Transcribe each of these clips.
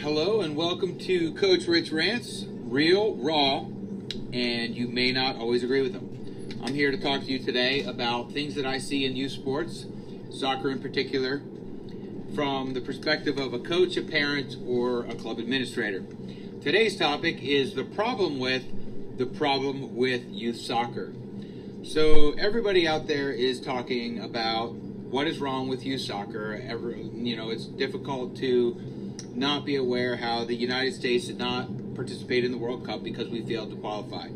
Hello and welcome to Coach Rich Rants, real, raw, and you may not always agree with them. I'm here to talk to you today about things that I see in youth sports, soccer in particular, from the perspective of a coach, a parent, or a club administrator. Today's topic is the problem with the problem with youth soccer. So everybody out there is talking about what is wrong with youth soccer. Every, you know, it's difficult to not be aware how the United States did not participate in the World Cup because we failed to qualify.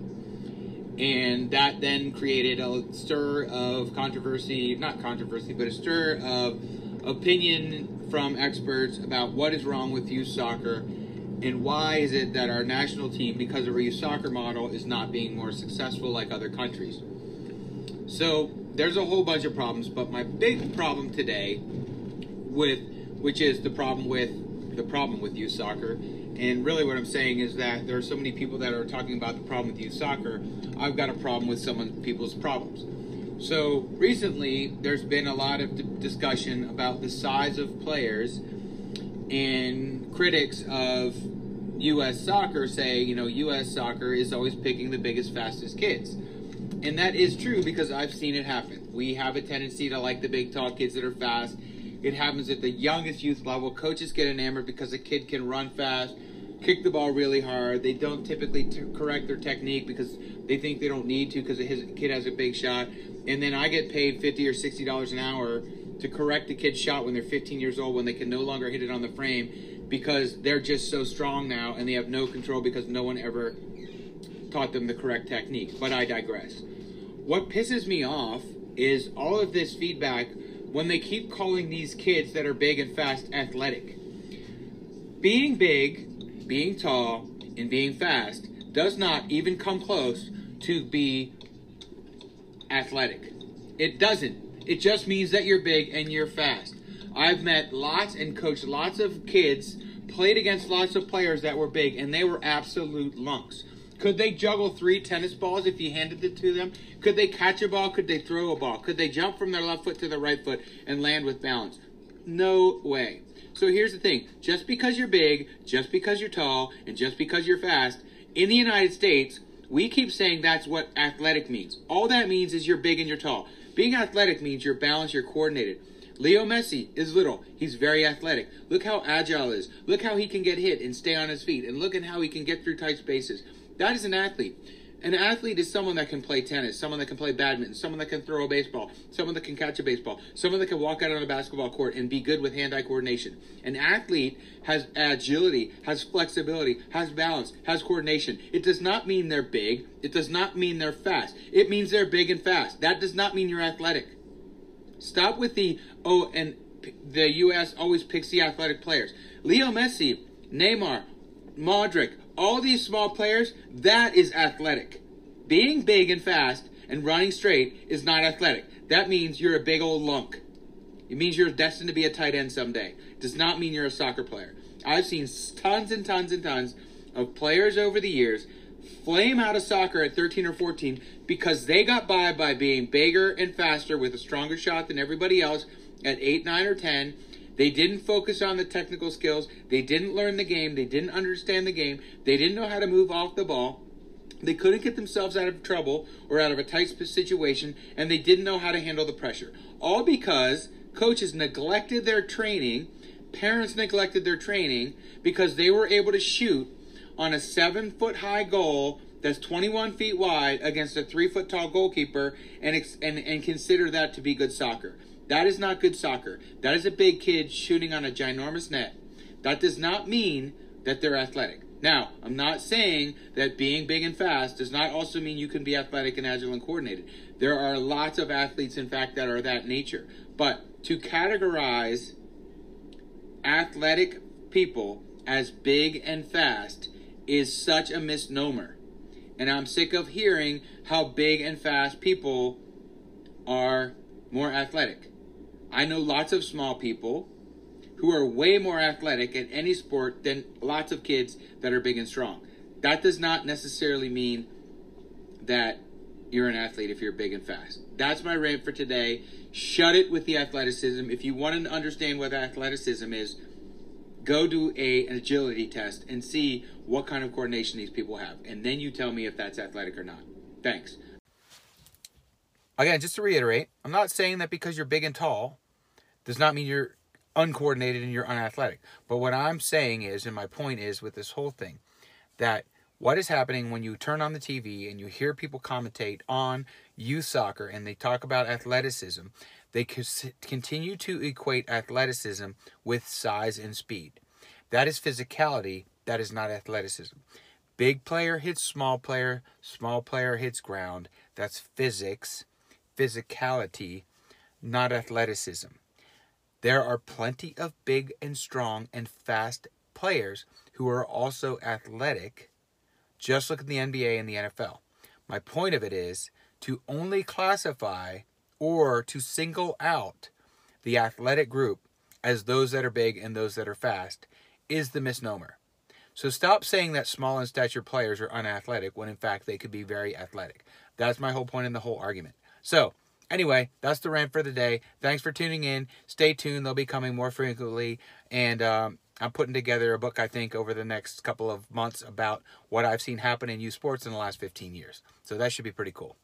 And that then created a stir of controversy, not controversy, but a stir of opinion from experts about what is wrong with youth soccer and why is it that our national team, because of our youth soccer model, is not being more successful like other countries. So there's a whole bunch of problems, but my big problem today with which is the problem with the problem with youth soccer. And really what I'm saying is that there are so many people that are talking about the problem with youth soccer. I've got a problem with some people's problems. So recently there's been a lot of discussion about the size of players and critics of US soccer say, you know, US soccer is always picking the biggest fastest kids. And that is true because I've seen it happen. We have a tendency to like the big tall kids that are fast. It happens at the youngest youth level. Coaches get enamored because a kid can run fast, kick the ball really hard. They don't typically t- correct their technique because they think they don't need to because his kid has a big shot. And then I get paid fifty or sixty dollars an hour to correct a kid's shot when they're 15 years old when they can no longer hit it on the frame because they're just so strong now and they have no control because no one ever taught them the correct technique. But I digress. What pisses me off is all of this feedback when they keep calling these kids that are big and fast athletic. Being big, being tall, and being fast does not even come close to be athletic. It doesn't. It just means that you're big and you're fast. I've met lots and coached lots of kids, played against lots of players that were big, and they were absolute lunks. Could they juggle three tennis balls if you handed it to them? Could they catch a ball? Could they throw a ball? Could they jump from their left foot to their right foot and land with balance? No way. So here's the thing just because you're big, just because you're tall, and just because you're fast, in the United States, we keep saying that's what athletic means. All that means is you're big and you're tall. Being athletic means you're balanced, you're coordinated. Leo Messi is little. He's very athletic. Look how agile is. Look how he can get hit and stay on his feet. And look at how he can get through tight spaces. That is an athlete. An athlete is someone that can play tennis, someone that can play badminton, someone that can throw a baseball, someone that can catch a baseball, someone that can walk out on a basketball court and be good with hand-eye coordination. An athlete has agility, has flexibility, has balance, has coordination. It does not mean they're big. It does not mean they're fast. It means they're big and fast. That does not mean you're athletic. Stop with the oh and the U.S. always picks the athletic players. Leo Messi, Neymar, Modric, all these small players, that is athletic. Being big and fast and running straight is not athletic. That means you're a big old lunk. It means you're destined to be a tight end someday. It does not mean you're a soccer player. I've seen tons and tons and tons of players over the years flame out of soccer at 13 or 14 because they got by by being bigger and faster with a stronger shot than everybody else at 8, 9, or 10 they didn't focus on the technical skills. They didn't learn the game. They didn't understand the game. They didn't know how to move off the ball. They couldn't get themselves out of trouble or out of a tight situation, and they didn't know how to handle the pressure. All because coaches neglected their training, parents neglected their training because they were able to shoot on a seven foot high goal that's 21 feet wide against a three foot tall goalkeeper and, and, and consider that to be good soccer. That is not good soccer. That is a big kid shooting on a ginormous net. That does not mean that they're athletic. Now, I'm not saying that being big and fast does not also mean you can be athletic and agile and coordinated. There are lots of athletes, in fact, that are that nature. But to categorize athletic people as big and fast is such a misnomer. And I'm sick of hearing how big and fast people are more athletic. I know lots of small people who are way more athletic at any sport than lots of kids that are big and strong. That does not necessarily mean that you're an athlete if you're big and fast. That's my rant for today. Shut it with the athleticism. If you want to understand what athleticism is, Go do a, an agility test and see what kind of coordination these people have. And then you tell me if that's athletic or not. Thanks. Again, just to reiterate, I'm not saying that because you're big and tall does not mean you're uncoordinated and you're unathletic. But what I'm saying is, and my point is with this whole thing, that what is happening when you turn on the TV and you hear people commentate on youth soccer and they talk about athleticism, they continue to equate athleticism with size and speed. That is physicality, that is not athleticism. Big player hits small player, small player hits ground. That's physics, physicality, not athleticism. There are plenty of big and strong and fast players who are also athletic. Just look at the NBA and the NFL. My point of it is to only classify or to single out the athletic group as those that are big and those that are fast is the misnomer. So stop saying that small in stature players are unathletic when in fact they could be very athletic. That's my whole point in the whole argument. So, anyway, that's the rant for the day. Thanks for tuning in. Stay tuned. They'll be coming more frequently. And um, I'm putting together a book, I think, over the next couple of months about what I've seen happen in youth sports in the last 15 years. So that should be pretty cool.